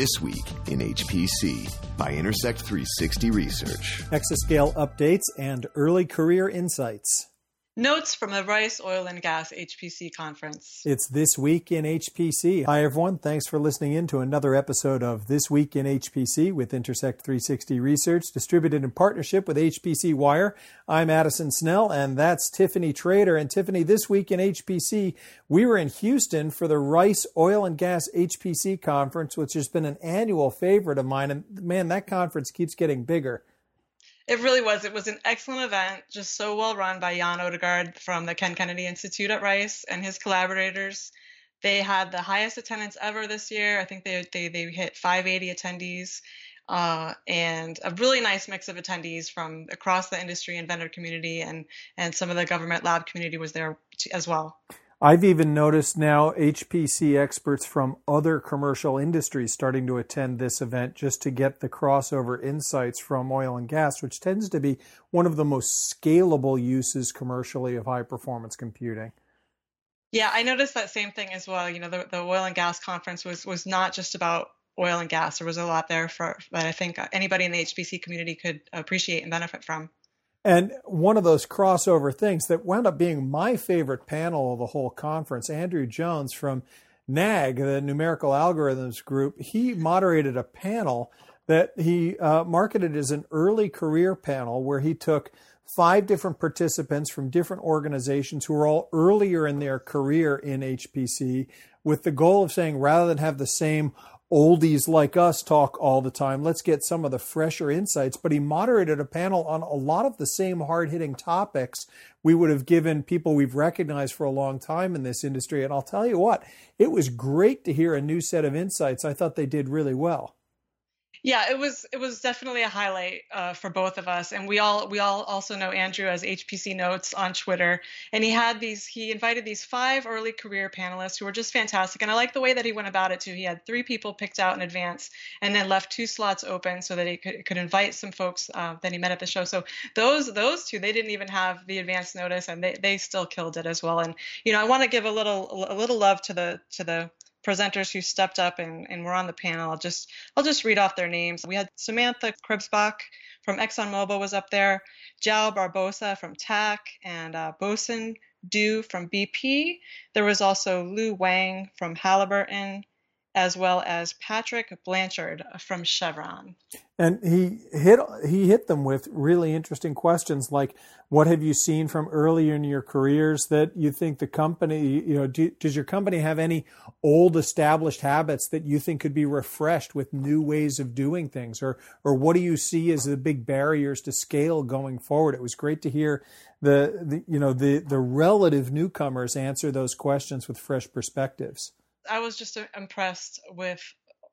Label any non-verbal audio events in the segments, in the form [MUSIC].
This Week in HPC by Intersect 360 Research. Exascale updates and early career insights. Notes from the Rice Oil and Gas HPC conference. It's This Week in HPC. Hi, everyone. Thanks for listening in to another episode of This Week in HPC with Intersect 360 Research, distributed in partnership with HPC Wire. I'm Addison Snell, and that's Tiffany Trader. And Tiffany, this week in HPC, we were in Houston for the Rice Oil and Gas HPC conference, which has been an annual favorite of mine. And man, that conference keeps getting bigger. It really was. It was an excellent event, just so well run by Jan Odegaard from the Ken Kennedy Institute at Rice and his collaborators. They had the highest attendance ever this year. I think they they, they hit 580 attendees. Uh, and a really nice mix of attendees from across the industry and vendor community, and and some of the government lab community was there as well. I've even noticed now HPC experts from other commercial industries starting to attend this event just to get the crossover insights from oil and gas, which tends to be one of the most scalable uses commercially of high performance computing. Yeah, I noticed that same thing as well. You know, the, the oil and gas conference was was not just about oil and gas. There was a lot there for that I think anybody in the HPC community could appreciate and benefit from. And one of those crossover things that wound up being my favorite panel of the whole conference, Andrew Jones from NAG, the Numerical Algorithms Group, he moderated a panel that he uh, marketed as an early career panel where he took five different participants from different organizations who were all earlier in their career in HPC with the goal of saying rather than have the same oldies like us talk all the time. Let's get some of the fresher insights. But he moderated a panel on a lot of the same hard hitting topics we would have given people we've recognized for a long time in this industry. And I'll tell you what, it was great to hear a new set of insights. I thought they did really well. Yeah, it was it was definitely a highlight uh, for both of us, and we all we all also know Andrew as HPC Notes on Twitter, and he had these he invited these five early career panelists who were just fantastic, and I like the way that he went about it too. He had three people picked out in advance, and then left two slots open so that he could, could invite some folks uh, that he met at the show. So those those two they didn't even have the advance notice, and they they still killed it as well. And you know I want to give a little a little love to the to the presenters who stepped up and, and were on the panel. I'll just I'll just read off their names. We had Samantha Krebsbach from ExxonMobil was up there, João Barbosa from TACC, and uh, Bosun Du from BP. There was also Lu Wang from Halliburton, as well as Patrick Blanchard from Chevron. And he hit he hit them with really interesting questions like, "What have you seen from earlier in your careers that you think the company, you know, do, does your company have any old established habits that you think could be refreshed with new ways of doing things, or or what do you see as the big barriers to scale going forward?" It was great to hear the, the you know the the relative newcomers answer those questions with fresh perspectives. I was just impressed with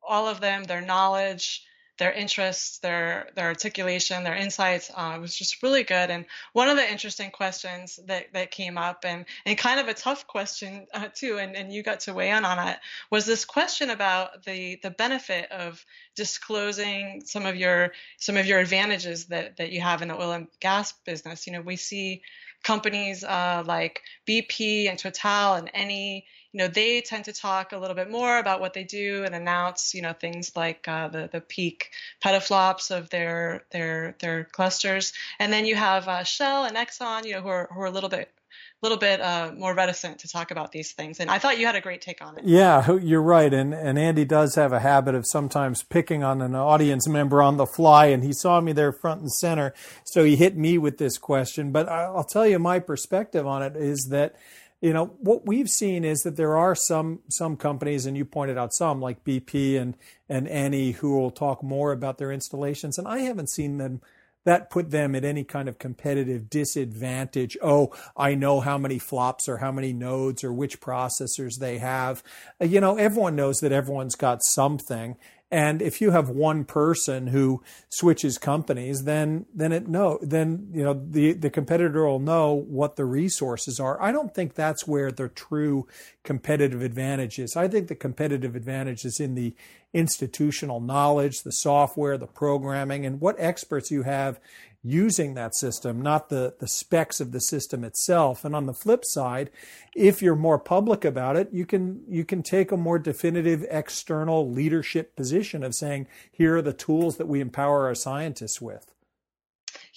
all of them, their knowledge, their interests, their their articulation, their insights. Uh, it was just really good. And one of the interesting questions that, that came up, and and kind of a tough question uh, too, and, and you got to weigh in on it, was this question about the the benefit of disclosing some of your some of your advantages that that you have in the oil and gas business. You know, we see companies uh, like BP and Total and Eni you know, they tend to talk a little bit more about what they do and announce, you know, things like uh, the the peak petaflops of their their their clusters. And then you have uh, Shell and Exxon, you know, who are who are a little bit little bit uh, more reticent to talk about these things. And I thought you had a great take on it. Yeah, you're right. And and Andy does have a habit of sometimes picking on an audience member on the fly, and he saw me there front and center, so he hit me with this question. But I'll tell you my perspective on it is that you know what we've seen is that there are some some companies and you pointed out some like BP and and Eni who will talk more about their installations and I haven't seen them that put them at any kind of competitive disadvantage. Oh, I know how many flops or how many nodes or which processors they have. You know, everyone knows that everyone's got something. And if you have one person who switches companies, then then it no then you know the the competitor will know what the resources are. I don't think that's where the true competitive advantage is. I think the competitive advantage is in the institutional knowledge, the software, the programming, and what experts you have using that system, not the, the specs of the system itself. And on the flip side, if you're more public about it, you can you can take a more definitive external leadership position of saying, here are the tools that we empower our scientists with.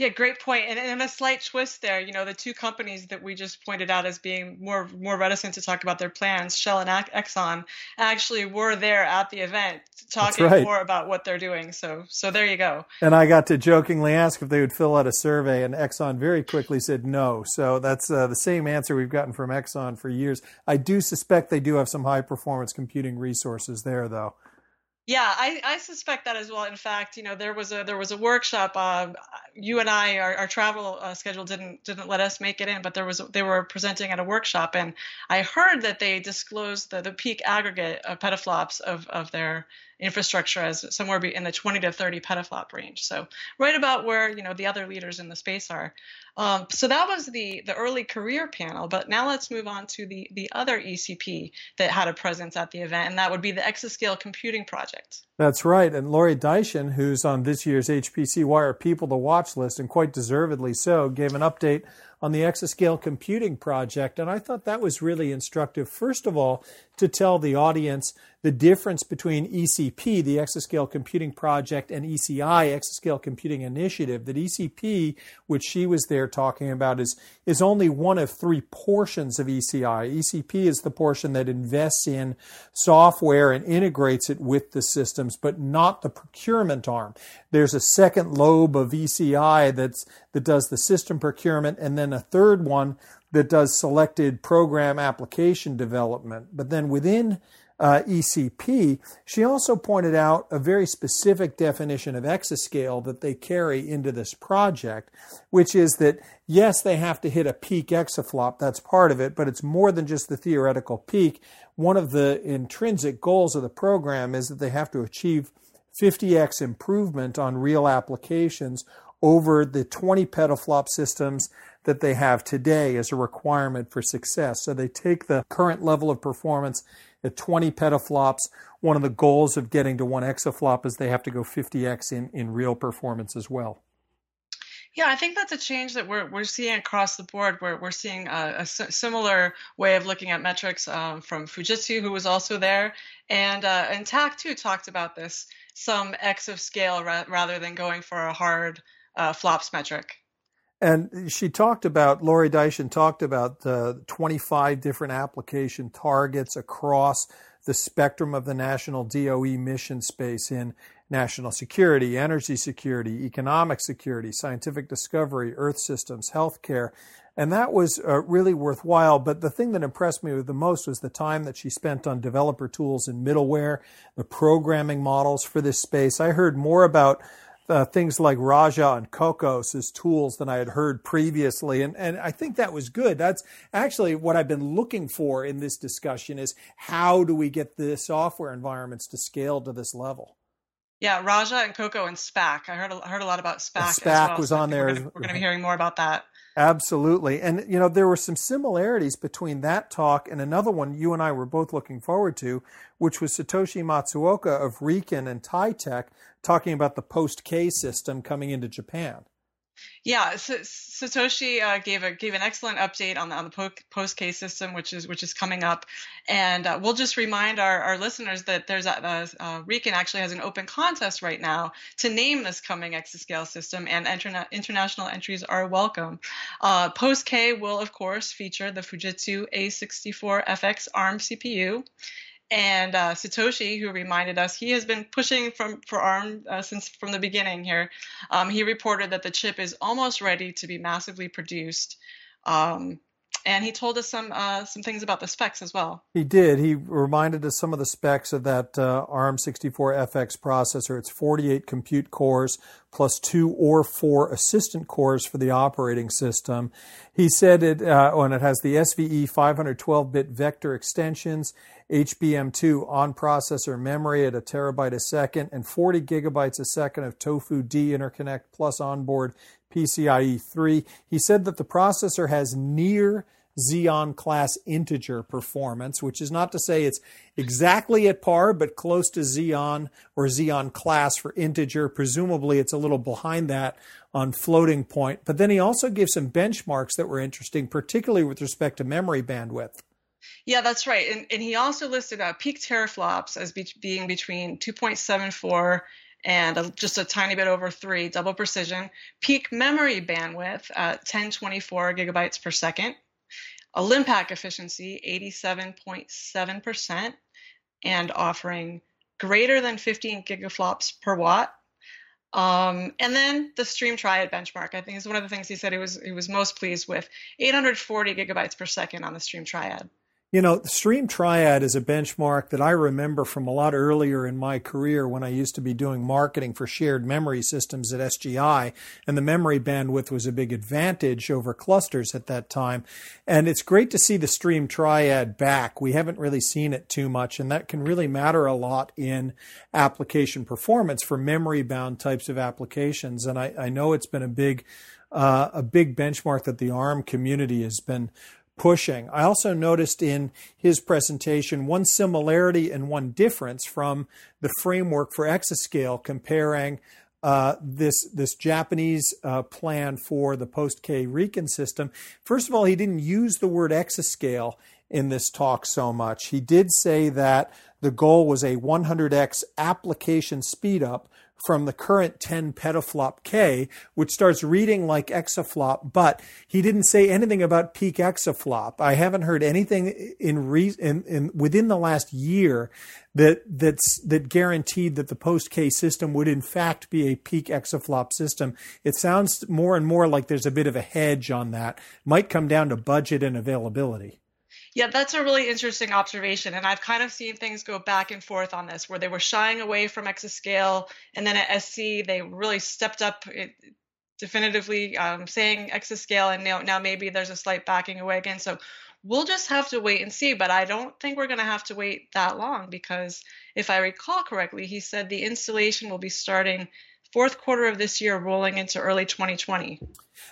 Yeah, great point. And, and a slight twist there, you know, the two companies that we just pointed out as being more more reticent to talk about their plans, Shell and Exxon, actually were there at the event talking right. more about what they're doing. So so there you go. And I got to jokingly ask if they would fill out a survey, and Exxon very quickly said no. So that's uh, the same answer we've gotten from Exxon for years. I do suspect they do have some high performance computing resources there, though. Yeah, I, I suspect that as well. In fact, you know, there was a there was a workshop. Uh, you and I, our, our travel uh, schedule didn't didn't let us make it in, but there was they were presenting at a workshop, and I heard that they disclosed the, the peak aggregate of petaflops of of their infrastructure as somewhere in the 20 to 30 petaflop range. So right about where you know the other leaders in the space are. Um, so that was the the early career panel. But now let's move on to the the other ECP that had a presence at the event, and that would be the Exascale Computing Project. That's right. And Lori Diachin, who's on this year's HPC Wire People to Watch list, and quite deservedly so, gave an update on the Exascale Computing Project. And I thought that was really instructive, first of all, to tell the audience the difference between ECP, the Exascale Computing Project, and ECI, Exascale Computing Initiative. That ECP, which she was there talking about, is, is only one of three portions of ECI. ECP is the portion that invests in software and integrates it with the systems, but not the procurement arm. There's a second lobe of ECI that's, that does the system procurement, and then a third one that does selected program application development. But then within uh, ECP, she also pointed out a very specific definition of exascale that they carry into this project, which is that yes, they have to hit a peak exaflop, that's part of it, but it's more than just the theoretical peak. One of the intrinsic goals of the program is that they have to achieve 50x improvement on real applications over the 20 petaflop systems that they have today as a requirement for success. So they take the current level of performance at 20 petaflops. One of the goals of getting to one exaflop is they have to go 50x in, in real performance as well. Yeah, I think that's a change that we're we're seeing across the board. We're we're seeing a, similar way of looking at metrics um, from Fujitsu, who was also there, and uh, and TACC too talked about this some x of scale ra- rather than going for a hard uh, flops metric. And she talked about, Lori Diachin talked about the 25 different application targets across the spectrum of the national DOE mission space in national security, energy security, economic security, scientific discovery, earth systems, healthcare. And that was uh, really worthwhile. But the thing that impressed me the most was the time that she spent on developer tools and middleware, the programming models for this space. I heard more about uh, things like Raja and Kokkos as tools than I had heard previously. And, and I think that was good. That's actually what I've been looking for in this discussion is how do we get the software environments to scale to this level? Yeah, Raja and Coco and Spack. I heard a, heard a lot about Spack. Spack well, was so on there. We're going to be hearing more about that. Absolutely. And, you know, there were some similarities between that talk and another one you and I were both looking forward to, which was Satoshi Matsuoka of RIKEN and Titech talking about the post K system coming into Japan. Yeah, so, Satoshi uh, gave a gave an excellent update on the, on the post K system, which is which is coming up, and uh, we'll just remind our, our listeners that there's a, uh, actually has an open contest right now to name this coming exascale system, and interna- international entries are welcome. Uh, post K will of course feature the Fujitsu A64FX ARM CPU. And uh, Satoshi, who reminded us, he has been pushing from for ARM uh, since from the beginning here. Um, he reported that the chip is almost ready to be massively produced. Um, and he told us some uh, some things about the specs as well. He did. He reminded us some of the specs of that uh, ARM64FX processor. It's 48 compute cores plus two or four assistant cores for the operating system. He said it, uh, oh, and it has the SVE 512-bit vector extensions. HBM2 on processor memory at a terabyte a second and 40 gigabytes a second of TOFU D interconnect plus onboard PCIe 3. He said that the processor has near Xeon class integer performance, which is not to say it's exactly at par, but close to Xeon or Xeon class for integer. Presumably, it's a little behind that on floating point. But then he also gave some benchmarks that were interesting, particularly with respect to memory bandwidth. Yeah, that's right. And, and he also listed uh, peak teraflops as be- being between 2.74 and a, just a tiny bit over three, double precision. Peak memory bandwidth at 1024 gigabytes per second. A LINPACK efficiency, 87.7%, and offering greater than 15 gigaflops per watt. Um, and then the Stream Triad benchmark, I think, is one of the things he said he was he was most pleased with. 840 gigabytes per second on the Stream Triad. You know, the Stream Triad is a benchmark that I remember from a lot earlier in my career when I used to be doing marketing for shared memory systems at SGI, and the memory bandwidth was a big advantage over clusters at that time. And it's great to see the Stream Triad back. We haven't really seen it too much, and that can really matter a lot in application performance for memory bound types of applications. And I, I know it's been a big uh, a big benchmark that the ARM community has been pushing. I also noticed in his presentation one similarity and one difference from the framework for exascale comparing uh, this this Japanese uh, plan for the post K Riken system. First of all, he didn't use the word exascale in this talk so much. He did say that the goal was a 100x application speedup from the current 10 petaflop K, which starts reading like exaflop, but he didn't say anything about peak exaflop. I haven't heard anything in, re- in, in within the last year that that's that guaranteed that the post K system would in fact be a peak exaflop system. It sounds more and more like there's a bit of a hedge on that. Might come down to budget and availability. Yeah, that's a really interesting observation. And I've kind of seen things go back and forth on this, where they were shying away from exascale. And then at SC, they really stepped up it, definitively um, saying exascale. And now, now maybe there's a slight backing away again. So we'll just have to wait and see. But I don't think we're going to have to wait that long because if I recall correctly, he said the installation will be starting fourth quarter of this year rolling into early 2020.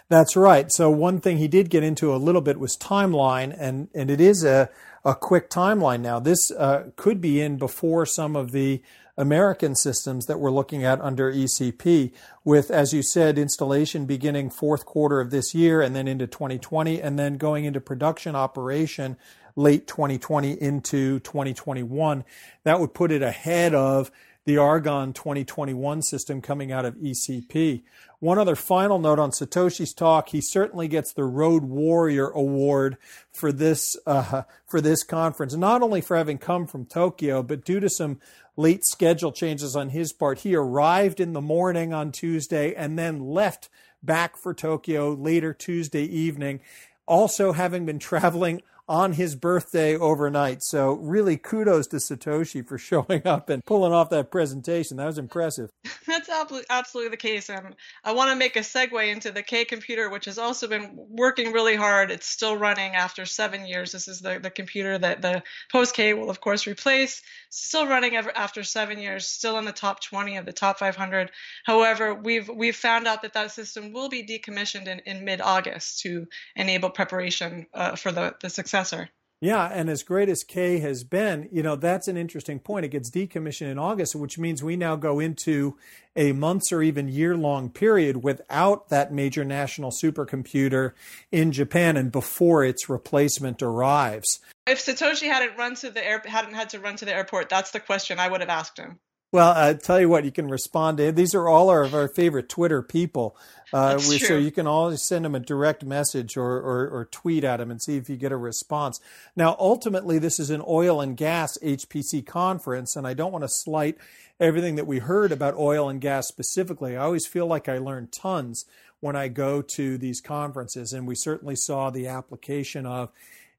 That's right. So one thing he did get into a little bit was timeline, and, and it is a, a quick timeline now. This uh, could be in before some of the American systems that we're looking at under ECP, with, as you said, installation beginning fourth quarter of this year and then into 2020, and then going into production operation late 2020 into 2021. That would put it ahead of the Argonne 2021 system coming out of ECP. One other final note on Satoshi's talk: he certainly gets the Road Warrior Award for this uh, for this conference, not only for having come from Tokyo, but due to some late schedule changes on his part. He arrived in the morning on Tuesday and then left back for Tokyo later Tuesday evening. Also, having been [LAUGHS] traveling on his birthday overnight. So really kudos to Satoshi for [LAUGHS] showing up and pulling off that presentation. That was impressive. [LAUGHS] That's absolutely the case. And I want to make a segue into the K computer, which has also been working really hard. It's still running after seven years. This is the, the computer that the post K will, of course, replace. Still running after seven years, still in the top 20 of the top 500. However, we've we've found out that that system will be decommissioned in, in mid August to enable preparation uh, for the, the success successor. Yeah, and as great as K has been, you know, that's an interesting point. It gets decommissioned in August, which means we now go into a months or even year long period without that major national supercomputer in Japan and before its replacement arrives. If Satoshi hadn't run to the air, hadn't had to run to the airport, that's the question I would have asked him. Well, I tell you what, you can respond to. These are all our, of our favorite Twitter people. Uh, we, so you can always send them a direct message or, or, or, tweet at them and see if you get a response. Now, ultimately, this is an oil and gas HPC conference, and I don't want to slight everything that we heard about oil and gas specifically. I always feel like I learn tons when I go to these conferences, and we certainly saw the application of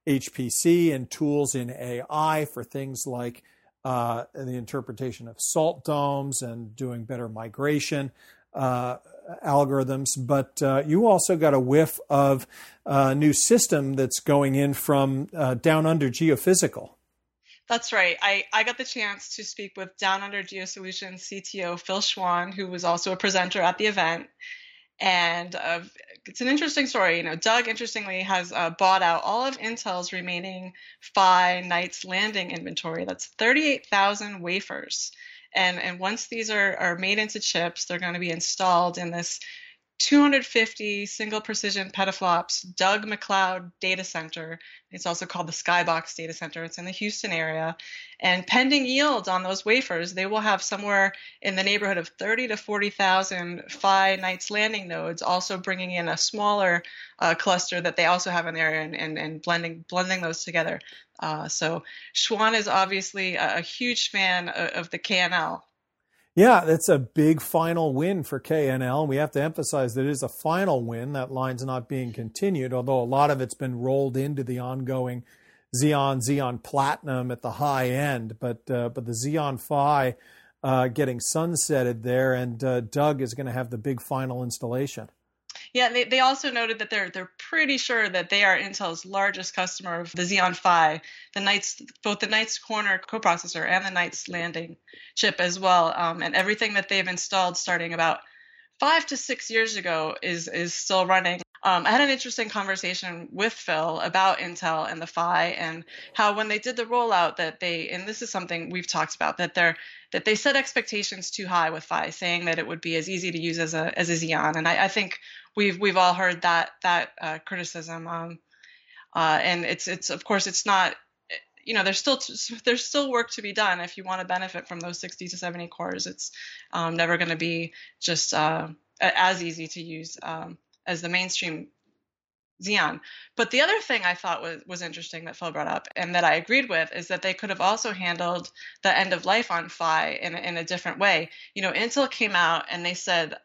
HPC and tools in AI for things like uh, the interpretation of salt domes and doing better migration uh, algorithms. But uh, you also got a whiff of a new system that's going in from uh, down under geophysical. That's right. I, I got the chance to speak with Down Under Geosolutions CTO Phil Schwan, who was also a presenter at the event. And uh, it's an interesting story. You know, DUG interestingly has uh, bought out all of Intel's remaining Phi Knights Landing inventory. That's 38,000 wafers. And, and once these are, are made into chips, they're going to be installed in this 250 single precision petaflops DUG McCloud data center. It's also called the Skybox data center. It's in the Houston area. And pending yields on those wafers, they will have somewhere in the neighborhood of 30 to 40,000 Phi Knights Landing nodes, also bringing in a smaller uh, cluster that they also have in there and, and, and blending, blending those together. Uh, so Schwan is obviously a, a huge fan of, of the KNL. Yeah, that's a big final win for KNL. We have to emphasize that it is a final win. That line's not being continued, although a lot of it's been rolled into the ongoing Xeon, Xeon Platinum at the high end. But uh, but the Xeon Phi uh, getting sunsetted there, and uh, DUG is going to have the big final installation. Yeah, they, they also noted that they're they're pretty sure that they are Intel's largest customer of the Xeon Phi, the Knights both the Knights Corner coprocessor and the Knights Landing chip as well, um, and everything that they've installed starting about five to six years ago is is still running. Um, I had an interesting conversation with Phil about Intel and the Phi and how when they did the rollout that they and this is something we've talked about that they're that they set expectations too high with Phi, saying that it would be as easy to use as a as a Xeon, and I, I think we've we've all heard that that uh, criticism. Um, uh, and it's it's of course it's not you know there's still there's still work to be done if you want to benefit from those 60 to 70 cores it's um, never going to be just uh, as easy to use um, as the mainstream Xeon. But the other thing I thought was, was interesting that Phil brought up and that I agreed with is that they could have also handled the end of life on Phi in, in a different way. You know, Intel came out and they said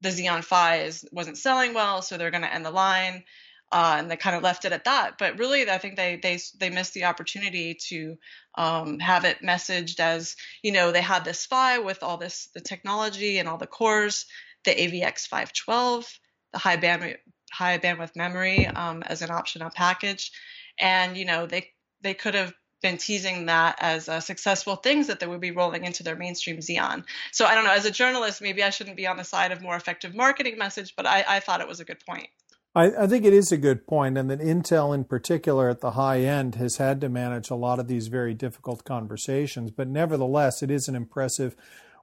the Xeon Phi is, wasn't selling well, so they're going to end the line. Uh, and they kind of left it at that. But really, I think they they they missed the opportunity to um, have it messaged as you know they had this Phi with all this the technology and all the cores, the AVX 512, the high bandwidth high bandwidth memory um, as an optional package, and you know they they could have been teasing that as uh, successful things that they would be rolling into their mainstream Xeon. So I don't know. As a journalist, maybe I shouldn't be on the side of more effective marketing message, but I, I thought it was a good point. I, I, think it is a good point, and that Intel, in particular, at the high end, has had to manage a lot of these very difficult conversations. But nevertheless, it is an impressive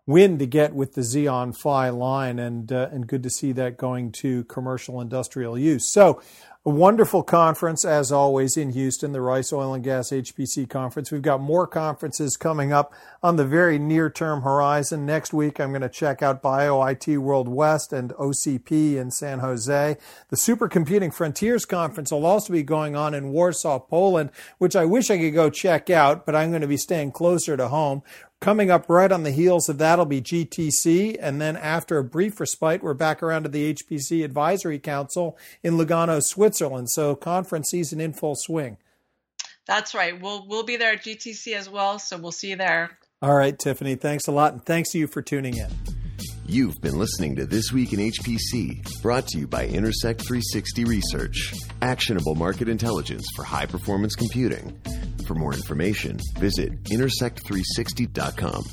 win to get with the Xeon Phi line, and uh, and good to see that going to commercial industrial use. So a wonderful conference, as always, in Houston, the Rice Oil and Gas HPC conference. We've got more conferences coming up on the very near term horizon. Next week, I'm going to check out BioIT World West and OCP in San Jose. The Supercomputing Frontiers Conference will also be going on in Warsaw, Poland, which I wish I could go check out, but I'm going to be staying closer to home. Coming up right on the heels of that'll be GTC, and then after a brief respite, we're back around to the HPC Advisory Council in Lugano, Switzerland. So conference season in full swing. That's right. We'll we'll be there at GTC as well, so we'll see you there. All right, Tiffany. Thanks a lot, and thanks to you for tuning in. You've been listening to This Week in HPC, brought to you by Intersect 360 Research, actionable market intelligence for high performance computing. For more information, visit intersect360.com.